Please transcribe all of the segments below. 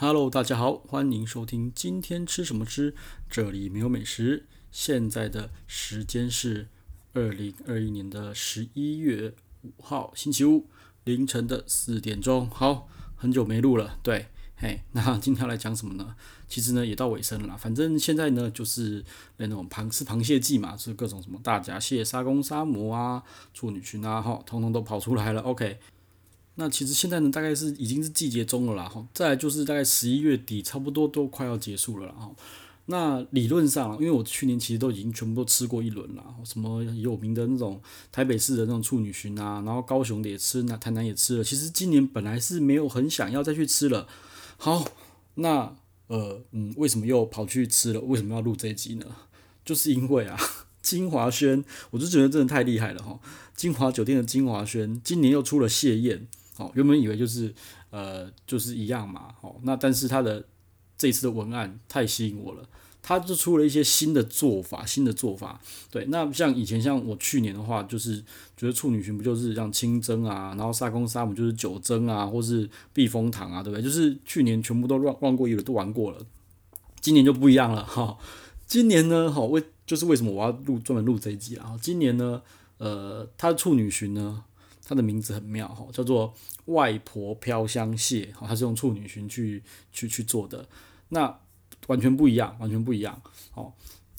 Hello，大家好，欢迎收听今天吃什么吃，这里没有美食。现在的时间是二零二一年的十一月五号星期五凌晨的四点钟。好，很久没录了，对，嘿，那今天要来讲什么呢？其实呢也到尾声了，反正现在呢就是那种螃吃螃蟹季嘛，是各种什么大闸蟹、沙公沙母啊、处女鲟啊，哈，通通都跑出来了。OK。那其实现在呢，大概是已经是季节中了啦，哈，再来就是大概十一月底，差不多都快要结束了啦，哈。那理论上，因为我去年其实都已经全部都吃过一轮了，什么有名的那种台北市的那种处女鲟啊，然后高雄的也吃，那台南也吃了。其实今年本来是没有很想要再去吃了。好，那呃嗯，为什么又跑去吃了？为什么要录这一集呢？就是因为啊，金华轩，我就觉得真的太厉害了哈。金华酒店的金华轩今年又出了蟹宴。哦，原本以为就是，呃，就是一样嘛。哦，那但是他的这一次的文案太吸引我了，他就出了一些新的做法，新的做法。对，那像以前像我去年的话，就是觉得处女鲟不就是像清蒸啊，然后沙公沙母就是酒蒸啊，或是避风塘啊，对不对？就是去年全部都乱乱过一轮，都玩过了。今年就不一样了哈、哦。今年呢，哈、哦，为就是为什么我要录专门录这一集啊？今年呢，呃，他的处女鲟呢？它的名字很妙哈，叫做外婆飘香蟹，它是用处女裙去去去做的，那完全不一样，完全不一样。哦，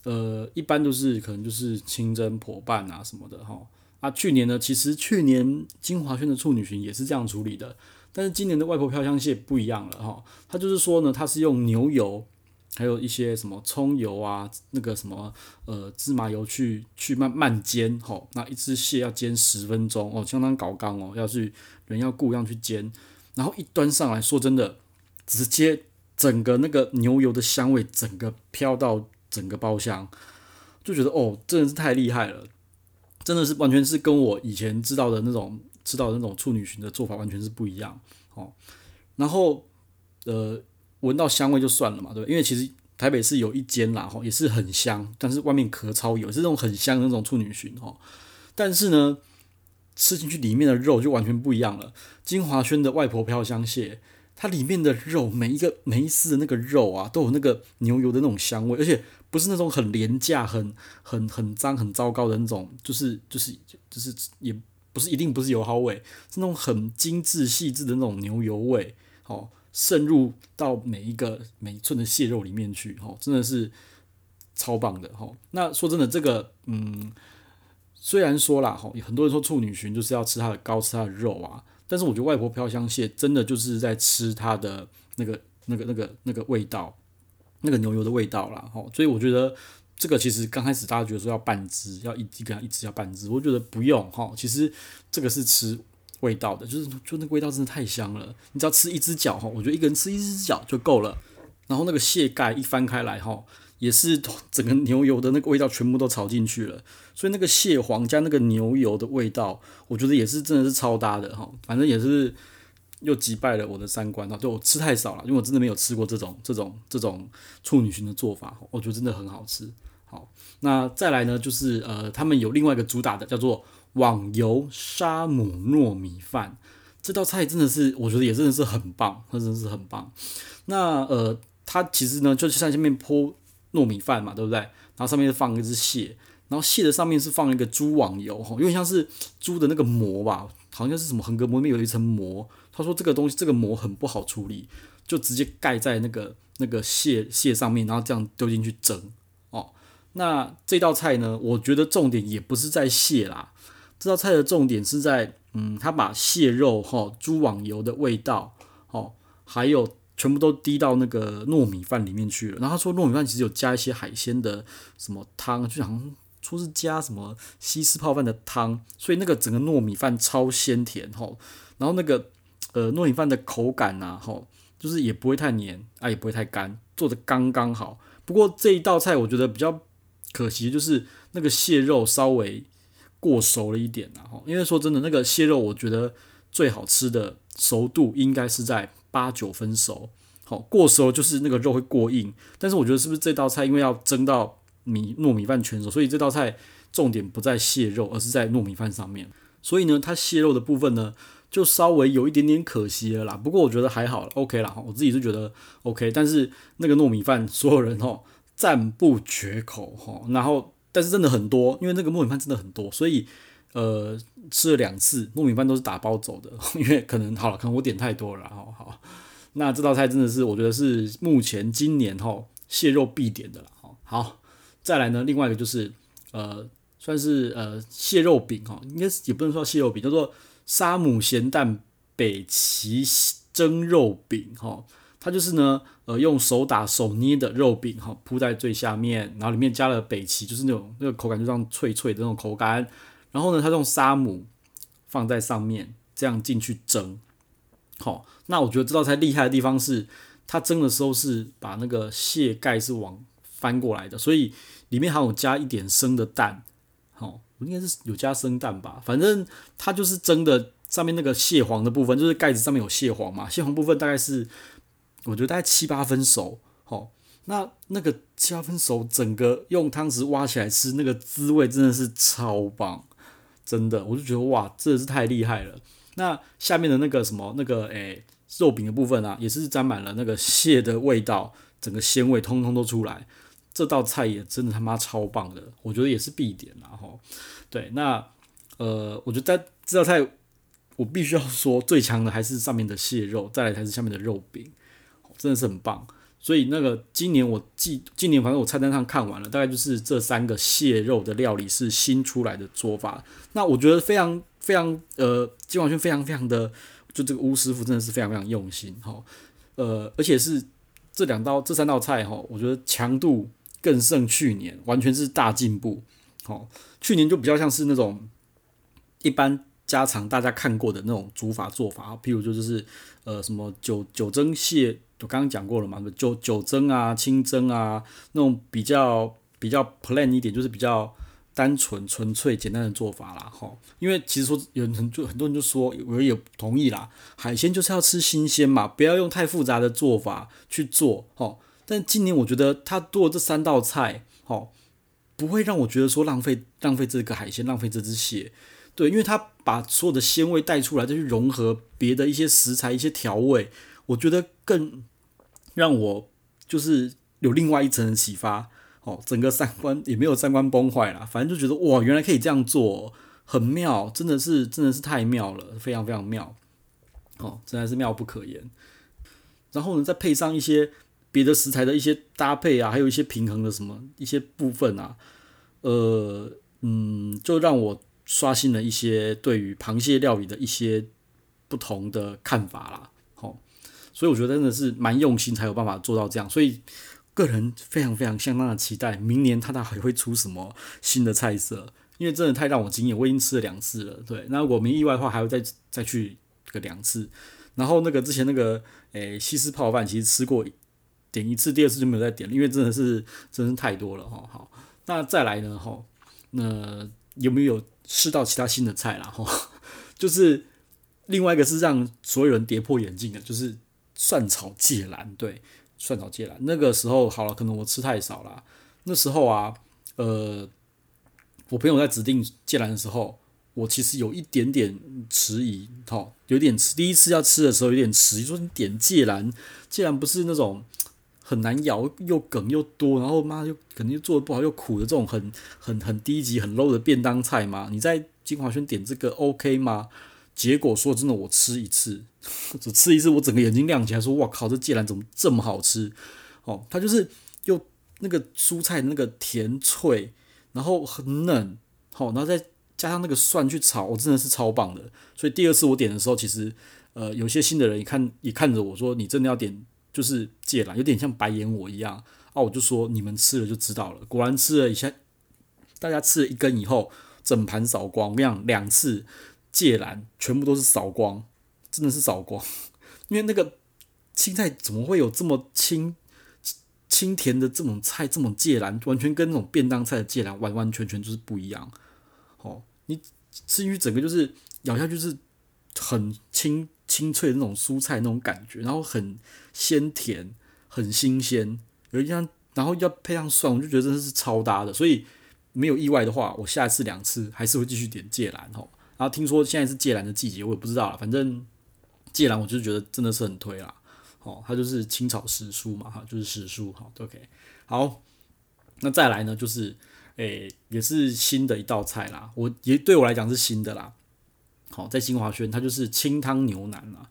呃，一般都是可能就是清蒸、破半啊什么的哈。啊，去年呢，其实去年金华轩的处女鲟也是这样处理的，但是今年的外婆飘香蟹不一样了哈，它就是说呢，它是用牛油。还有一些什么葱油啊，那个什么呃芝麻油去去慢慢煎吼，那一只蟹要煎十分钟哦，相当搞刚哦，要去人要顾样去煎，然后一端上来说真的，直接整个那个牛油的香味整个飘到整个包厢，就觉得哦，真的是太厉害了，真的是完全是跟我以前知道的那种知道的那种处女鲟的做法完全是不一样哦，然后呃。闻到香味就算了嘛，对，因为其实台北市有一间啦，吼，也是很香，但是外面壳超油，是那种很香的那种处女裙，吼。但是呢，吃进去里面的肉就完全不一样了。金华轩的外婆飘香蟹，它里面的肉每一个每一丝的那个肉啊，都有那个牛油的那种香味，而且不是那种很廉价、很很很脏、很糟糕的那种，就是就是就是也不是一定不是油耗味，是那种很精致细致的那种牛油味，吼。渗入到每一个每一寸的蟹肉里面去，哈，真的是超棒的，哈。那说真的，这个，嗯，虽然说啦，哈，很多人说处女鲟就是要吃它的膏，吃它的肉啊，但是我觉得外婆飘香蟹真的就是在吃它的那个、那个、那个、那个味道，那个牛油的味道啦，哈。所以我觉得这个其实刚开始大家觉得说要半只，要一一个一只要半只，我觉得不用，哈。其实这个是吃。味道的，就是就那个味道真的太香了。你只要吃一只脚哈，我觉得一个人吃一只脚就够了。然后那个蟹盖一翻开来哈，也是 整个牛油的那个味道全部都炒进去了。所以那个蟹黄加那个牛油的味道，我觉得也是真的是超搭的哈。反正也是又击败了我的三观啊！就我吃太少了，因为我真的没有吃过这种这种这种处女型的做法，我觉得真的很好吃。好，那再来呢，就是呃，他们有另外一个主打的叫做。网油沙母糯米饭这道菜真的是，我觉得也真的是很棒，它真的是很棒。那呃，它其实呢，就是在下面泼糯米饭嘛，对不对？然后上面放一只蟹，然后蟹的上面是放一个猪网油，哈，有点像是猪的那个膜吧，好像是什么横膈膜里面有一层膜。他说这个东西这个膜很不好处理，就直接盖在那个那个蟹蟹上面，然后这样丢进去蒸哦。那这道菜呢，我觉得重点也不是在蟹啦。这道菜的重点是在，嗯，他把蟹肉哈、猪网油的味道，哦，还有全部都滴到那个糯米饭里面去了。然后他说糯米饭其实有加一些海鲜的什么汤，就好像说是加什么西施泡饭的汤，所以那个整个糯米饭超鲜甜哈。然后那个呃糯米饭的口感呐，哈，就是也不会太黏啊，也不会太干，做的刚刚好。不过这一道菜我觉得比较可惜，就是那个蟹肉稍微。过熟了一点啊，因为说真的，那个蟹肉我觉得最好吃的熟度应该是在八九分熟，好，过熟就是那个肉会过硬。但是我觉得是不是这道菜因为要蒸到米糯米饭全熟，所以这道菜重点不在蟹肉，而是在糯米饭上面。所以呢，它蟹肉的部分呢，就稍微有一点点可惜了啦。不过我觉得还好，OK 啦，我自己是觉得 OK。但是那个糯米饭，所有人哦赞不绝口哈。然后，但是真的很多，因为那个糯米饭真的很多，所以呃吃了两次糯米饭都是打包走的，因为可能好了，可能我点太多了好。好，那这道菜真的是我觉得是目前今年哈蟹肉必点的了。好，再来呢，另外一个就是呃。算是呃蟹肉饼哈，应该也不能说蟹肉饼，叫做沙姆咸蛋北齐蒸肉饼哈。它就是呢呃用手打手捏的肉饼哈，铺在最下面，然后里面加了北芪，就是那种那个口感就这样脆脆的那种口感。然后呢，它用沙姆放在上面，这样进去蒸。好，那我觉得这道菜厉害的地方是，它蒸的时候是把那个蟹盖是往翻过来的，所以里面还有加一点生的蛋。好，应该是有加生蛋吧，反正它就是蒸的，上面那个蟹黄的部分，就是盖子上面有蟹黄嘛，蟹黄部分大概是，我觉得大概七八分熟，哦，那那个七八分熟，整个用汤匙挖起来吃，那个滋味真的是超棒，真的，我就觉得哇，真的是太厉害了。那下面的那个什么那个诶、肉饼的部分啊，也是沾满了那个蟹的味道，整个鲜味通通都出来。这道菜也真的他妈超棒的，我觉得也是必点，然后对，那呃，我觉得在这道菜我必须要说最强的还是上面的蟹肉，再来才是下面的肉饼，真的是很棒。所以那个今年我记，今年反正我菜单上看完了，大概就是这三个蟹肉的料理是新出来的做法。那我觉得非常非常呃，金华轩非常非常的，就这个吴师傅真的是非常非常用心哈，呃，而且是这两道这三道菜哈，我觉得强度。更胜去年，完全是大进步。哦，去年就比较像是那种一般家常大家看过的那种煮法做法，譬如就就是呃什么九九蒸蟹，我刚刚讲过了嘛，酒酒蒸啊、清蒸啊，那种比较比较 plain 一点，就是比较单纯、纯粹、简单的做法啦。哈，因为其实说有人就很多人就说，我也同意啦，海鲜就是要吃新鲜嘛，不要用太复杂的做法去做。哈。但今年我觉得他做这三道菜，哦，不会让我觉得说浪费浪费这个海鲜，浪费这只蟹，对，因为他把所有的鲜味带出来，再去融合别的一些食材、一些调味，我觉得更让我就是有另外一层的启发，哦，整个三观也没有三观崩坏啦，反正就觉得哇，原来可以这样做，很妙，真的是真的是太妙了，非常非常妙，哦，真的是妙不可言。然后呢，再配上一些。别的食材的一些搭配啊，还有一些平衡的什么一些部分啊，呃，嗯，就让我刷新了一些对于螃蟹料理的一些不同的看法啦。所以我觉得真的是蛮用心才有办法做到这样，所以个人非常非常相当的期待明年他他还会出什么新的菜色，因为真的太让我惊艳，我已经吃了两次了。对，那如果没意外的话，还会再再去个两次。然后那个之前那个诶、西施泡饭，其实吃过。点一次，第二次就没有再点了，因为真的是真是太多了哈。好，那再来呢哈？那有没有吃到其他新的菜啦？哈，就是另外一个是让所有人跌破眼镜的，就是蒜炒芥蓝。对，蒜炒芥蓝那个时候好了，可能我吃太少了。那时候啊，呃，我朋友在指定芥蓝的时候，我其实有一点点迟疑，哈，有点迟。第一次要吃的时候有点迟疑，说你点芥蓝，芥蓝不是那种。很难咬，又梗又多，然后妈又肯定做的不好又苦的这种很很很低级很 low 的便当菜吗？你在金华轩点这个 OK 吗？结果说真的，我吃一次，只吃一次，我整个眼睛亮起来，说哇靠，这芥蓝怎么这么好吃？哦，它就是又那个蔬菜那个甜脆，然后很嫩，好，然后再加上那个蒜去炒，我真的是超棒的。所以第二次我点的时候，其实呃有些新的人也看也看着我说，你真的要点。就是芥蓝，有点像白眼我一样啊！我就说你们吃了就知道了。果然吃了一下，大家吃了一根以后，整盘扫光。我跟你讲，两次芥蓝全部都是扫光，真的是扫光。因为那个青菜怎么会有这么清清甜的这种菜？这种芥蓝完全跟那种便当菜的芥蓝完完全全就是不一样。哦，你吃进去整个就是咬下去是很清。清脆的那种蔬菜那种感觉，然后很鲜甜，很新鲜，有一样，然后要配上蒜，我就觉得真的是超搭的。所以没有意外的话，我下一次两次还是会继续点芥蓝吼。然后听说现在是芥蓝的季节，我也不知道了。反正芥蓝，我就觉得真的是很推啦。哦，它就是青草时蔬嘛，哈，就是时蔬，好，OK。好，那再来呢，就是诶、也是新的一道菜啦。我也对我来讲是新的啦。好，在新华轩，它就是清汤牛腩啊。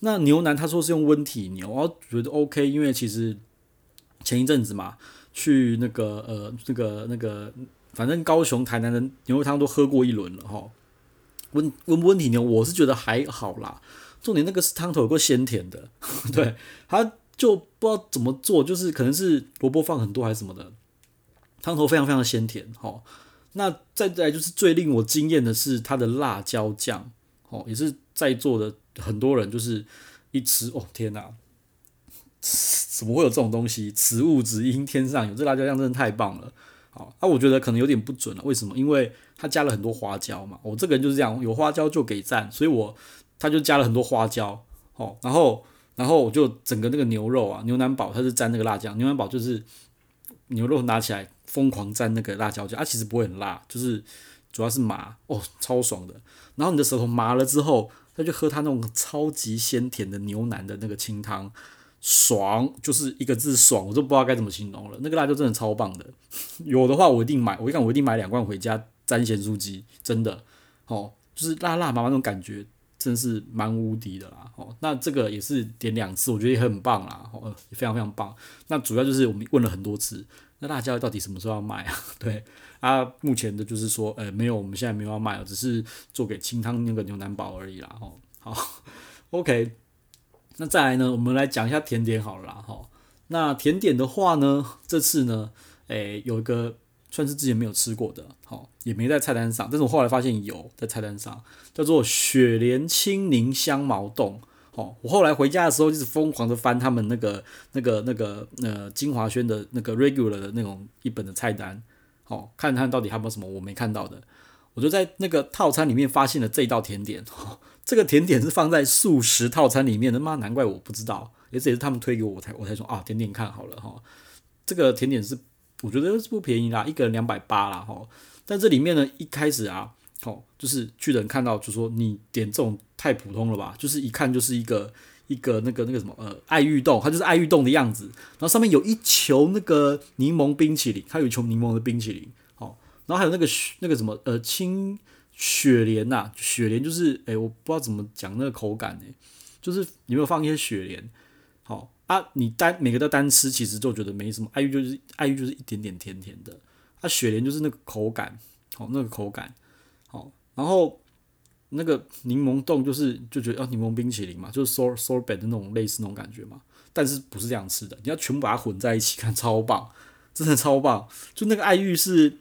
那牛腩他说是用温体牛，我觉得 OK，因为其实前一阵子嘛，去那个呃那个那个，反正高雄、台南的牛肉汤都喝过一轮了哈。温温温体牛，我是觉得还好啦。重点那个是汤头有够鲜甜的，对，他就不知道怎么做，就是可能是萝卜放很多还是什么的，汤头非常非常鲜甜哦。那再来就是最令我惊艳的是它的辣椒酱，哦，也是在座的。很多人就是一吃哦，天哪，怎么会有这种东西？此物只应天上有，这辣椒酱真的太棒了。好，那、啊、我觉得可能有点不准了。为什么？因为他加了很多花椒嘛。我这个人就是这样，有花椒就给赞，所以我他就加了很多花椒。哦，然后然后我就整个那个牛肉啊，牛腩堡它是沾那个辣酱，牛腩堡就是牛肉拿起来疯狂沾那个辣椒酱，它、啊、其实不会很辣，就是主要是麻哦，超爽的。然后你的舌头麻了之后。他就喝他那种超级鲜甜的牛腩的那个清汤，爽，就是一个字爽，我都不知道该怎么形容了。那个辣椒真的超棒的，有的话我一定买，我一看我一定买两罐回家沾咸酥鸡，真的，哦，就是辣辣麻麻那种感觉，真是蛮无敌的啦。哦，那这个也是点两次，我觉得也很棒啦，哦，也非常非常棒。那主要就是我们问了很多次，那辣椒到底什么时候要卖啊？对。啊，目前的就是说，呃，没有，我们现在没有要卖，只是做给清汤那个牛腩堡而已啦。哦，好，OK。那再来呢，我们来讲一下甜点好了啦。吼，那甜点的话呢，这次呢，诶，有一个算是之前没有吃过的，好，也没在菜单上，但是我后来发现有在菜单上，叫做雪莲青柠香茅冻。哦，我后来回家的时候，就是疯狂的翻他们那个、那个、那个呃金华轩的那个 regular 的那种一本的菜单。哦，看看到底还有没有什么我没看到的，我就在那个套餐里面发现了这一道甜点。这个甜点是放在素食套餐里面的吗？难怪我不知道，也是也是他们推给我，我才我才说啊，点点看好了哈。这个甜点是我觉得是不便宜啦，一个人两百八啦哈。但这里面呢，一开始啊，哦，就是去的人看到就说你点这种太普通了吧，就是一看就是一个。一个那个那个什么呃爱玉冻，它就是爱玉冻的样子，然后上面有一球那个柠檬冰淇淋，它有一球柠檬的冰淇淋，好，然后还有那个那个什么呃青雪莲呐，雪莲就是哎我不知道怎么讲那个口感哎，就是有没有放一些雪莲，好啊，你单每个都单吃其实就觉得没什么，爱玉就是爱玉就是一点点甜甜的，啊雪莲就是那个口感，好那个口感，好，然后。那个柠檬冻就是就觉得啊柠檬冰淇淋嘛，就是 sor sorbet 的那种类似那种感觉嘛，但是不是这样吃的，你要全部把它混在一起看，超棒，真的超棒。就那个爱玉是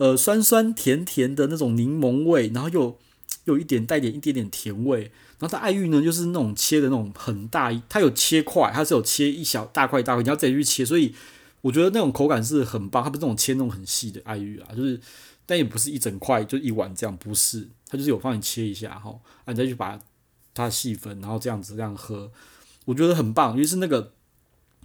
呃酸酸甜甜的那种柠檬味，然后又又有一点带点一点点甜味，然后它爱玉呢就是那种切的那种很大，它有切块，它是有切一小大块大块，你要自己去切，所以我觉得那种口感是很棒，它不是那种切那种很细的爱玉啊，就是。但也不是一整块就一碗这样，不是，它就是有放你切一下哈，啊，你再去把它细分，然后这样子这样喝，我觉得很棒。于是那个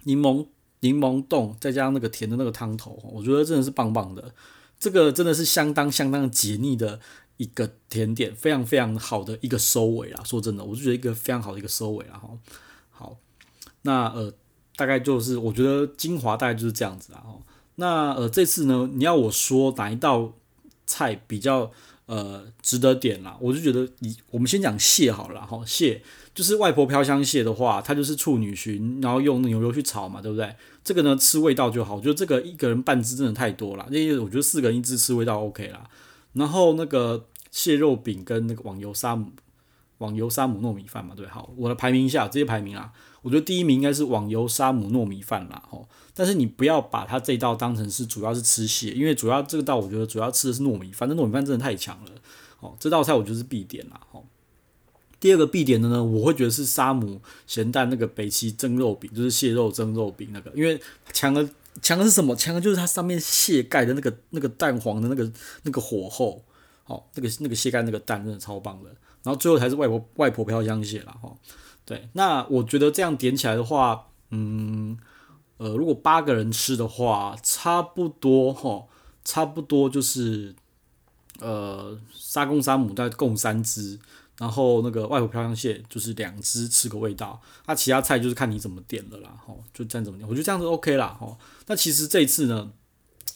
柠檬柠檬冻，再加上那个甜的那个汤头，我觉得真的是棒棒的。这个真的是相当相当解腻的一个甜点，非常非常好的一个收尾啦。说真的，我就觉得一个非常好的一个收尾啦哈。好，那呃，大概就是我觉得精华大概就是这样子啦哈。那呃，这次呢，你要我说哪一道？菜比较呃值得点啦，我就觉得你我们先讲蟹好了哈，蟹就是外婆飘香蟹的话，它就是处女蟳，然后用牛油去炒嘛，对不对？这个呢吃味道就好，我觉得这个一个人半只真的太多了，那我觉得四个人一只吃味道 OK 啦。然后那个蟹肉饼跟那个网油沙姆网油沙姆糯米饭嘛，对，好，我的排名一下，这些排名啊。我觉得第一名应该是网油沙姆糯米饭啦，吼！但是你不要把它这道当成是主要是吃蟹，因为主要这个道我觉得主要吃的是糯米饭，那糯米饭真的太强了，哦，这道菜我觉得是必点啦，吼！第二个必点的呢，我会觉得是沙姆咸蛋那个北齐蒸肉饼，就是蟹肉蒸肉饼那个，因为强的强的是什么？强的就是它上面蟹盖的那个那个蛋黄的那个那个火候，哦，那个那个蟹盖那个蛋真的超棒的，然后最后才是外婆外婆飘香蟹啦，吼！对，那我觉得这样点起来的话，嗯，呃，如果八个人吃的话，差不多哈，差不多就是呃沙公沙母再共三只，然后那个外婆漂香蟹就是两只，吃个味道。那、其他菜就是看你怎么点的啦，吼，就这样怎么点，我觉得这样子 OK 啦，吼。那其实这一次呢，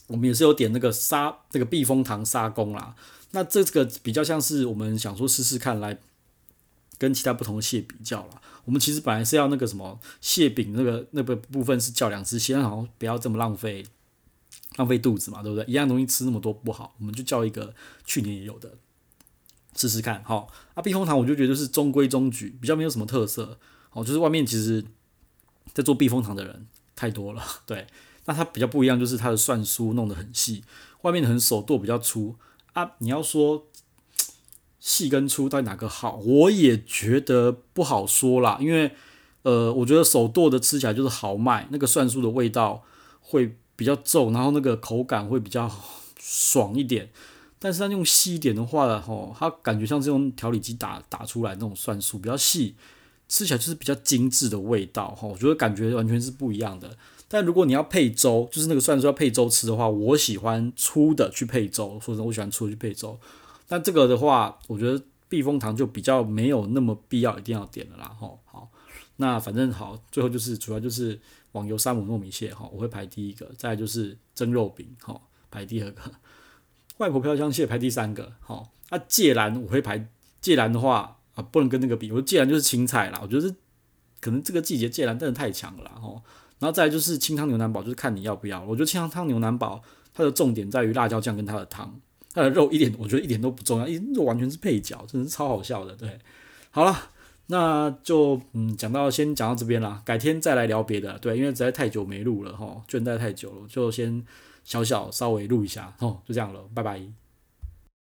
我们也是有点那个沙那个避风塘沙公啦。那这个比较像是我们想说试试看来跟其他不同的蟹比较啦。我们其实本来是要那个什么蟹饼那个那个部分是叫两只蟹，好像不要这么浪费浪费肚子嘛，对不对？一样东西吃那么多不好，我们就叫一个去年也有的试试看。好，啊，避风塘我就觉得是中规中矩，比较没有什么特色。好，就是外面其实在做避风塘的人太多了，对。那它比较不一样，就是它的蒜酥弄得很细，外面很手剁比较粗啊。你要说细跟粗到底哪个好，我也觉得不好说啦。因为呃，我觉得手剁的吃起来就是豪迈，那个蒜酥的味道会比较重，然后那个口感会比较爽一点。但是它用细一点的话，吼，它感觉像是用调理机打打出来那种蒜酥，比较细，吃起来就是比较精致的味道，吼，我觉得感觉完全是不一样的。但如果你要配粥，就是那个蒜酥要配粥吃的话，我喜欢粗的去配粥。说真的，我喜欢粗的去配粥。但这个的话，我觉得避风塘就比较没有那么必要一定要点的啦。吼，好，那反正好，最后就是主要就是网油沙姆糯米蟹哈，我会排第一个。再就是蒸肉饼哈，排第二个。外婆飘香蟹排第三个。好，那芥兰我会排芥兰的话啊，不能跟那个比。我芥兰就是青菜啦，我觉得可能这个季节芥兰真的太强了啦。吼。然后再来就是清汤牛腩煲，就是看你要不要。我觉得清汤牛腩煲它的重点在于辣椒酱跟它的汤，它的肉一点我觉得一点都不重要，一肉完全是配角，真的是超好笑的。对，好了，那就嗯讲到先讲到这边啦，改天再来聊别的。对，因为实在太久没录了哈，倦怠太久了，就先小小稍微录一下哦，就这样了，拜拜。